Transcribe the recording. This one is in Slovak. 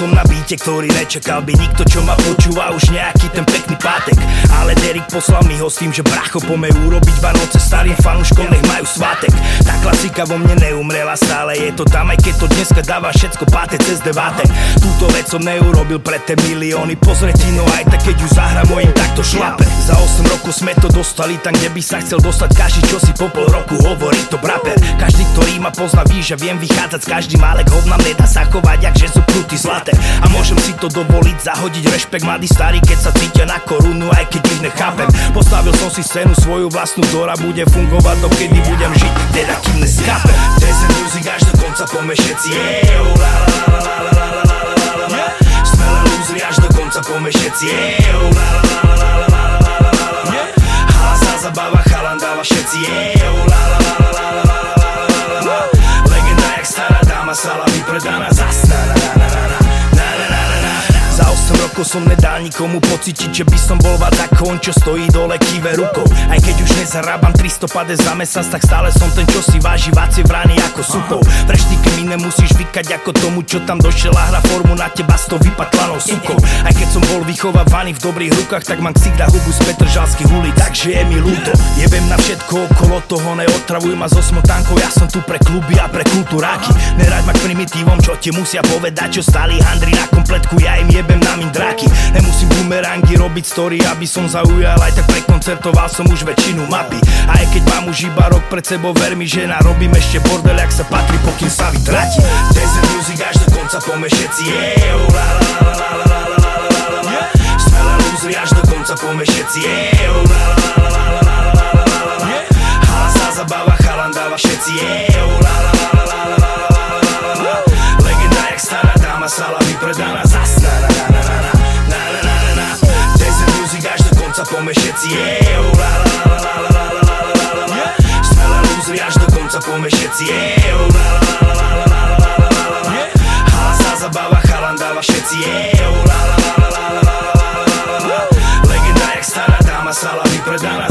som na bíte, ktorý nečakal by nikto, čo ma počúva už nejaký ten pekný pátek. Ale Derek poslal mi ho s tým, že bracho pome urobiť Vanoce starým fanúškom, nech majú svátek. Tá klasika vo mne neumrela stále, je to tam aj keď to dneska dáva všetko páte cez deváte Túto vec som neurobil pre te milióny, pozreti no aj tak keď ju zahra mojim takto šlape. Za 8 rokov sme to dostali tam, kde by sa chcel dostať každý, čo si po pol roku hovorí to braper Ma pozná, ví, že viem vychádzať s každým, ale hovna nedá sa chovať, jak že sú krutý zlaté A môžem si to dovoliť, zahodiť rešpekt mladý starý, keď sa cítia na korunu, aj keď ich nechápem Postavil som si scénu svoju vlastnú, ktorá bude fungovať, dokedy budem žiť, teda kým neskápem Desert music až do konca pome všetci, yeah, la la la la la la la la la la Sme len lúzri až do konca pome všetci, yeah, la la la la la la sala di predana 8 rokov som nedal nikomu pocítiť, že by som bol vať ako on, čo stojí dole kýve rukou. Aj keď už nezarábam 300 pade za mesiac, tak stále som ten, čo si váži vácie vrany ako supou Preštýke mi nemusíš vykať ako tomu, čo tam došiel a hra formu na teba s tou vypatlanou sukou Aj keď som bol vychovávaný v dobrých rukách, tak mám ksik na hubu z Petržalských ulic. Takže je mi ľúto, jebem na všetko okolo toho, neotravuj ma so smotánkou. Ja som tu pre kluby a pre kultúráky Nerať ma k primitívom, čo ti musia povedať, čo stali handry na kompletku, ja im jebem na min dráky Nemusím bumerangy robiť story, aby som zaujal Aj tak prekoncertoval som už väčšinu mapy Aj keď mám už iba rok pred sebou, ver mi, že narobím ešte bordel, jak sa patrí, pokým sa vytratí Desert music až do konca pome všetci, yeah, oh, la la la la la la la la la la až do konca pome všetci, yeah, oh, la la la la la la la la la la Hala sa zabáva, chalan dáva všetci, oh, pome všetci Ejou, la la la la la la la la la la lúzli až do konca pome všetci Ejou, la la chalan dáva všetci Ejou, Legenda jak stará dáma, sala vypredaná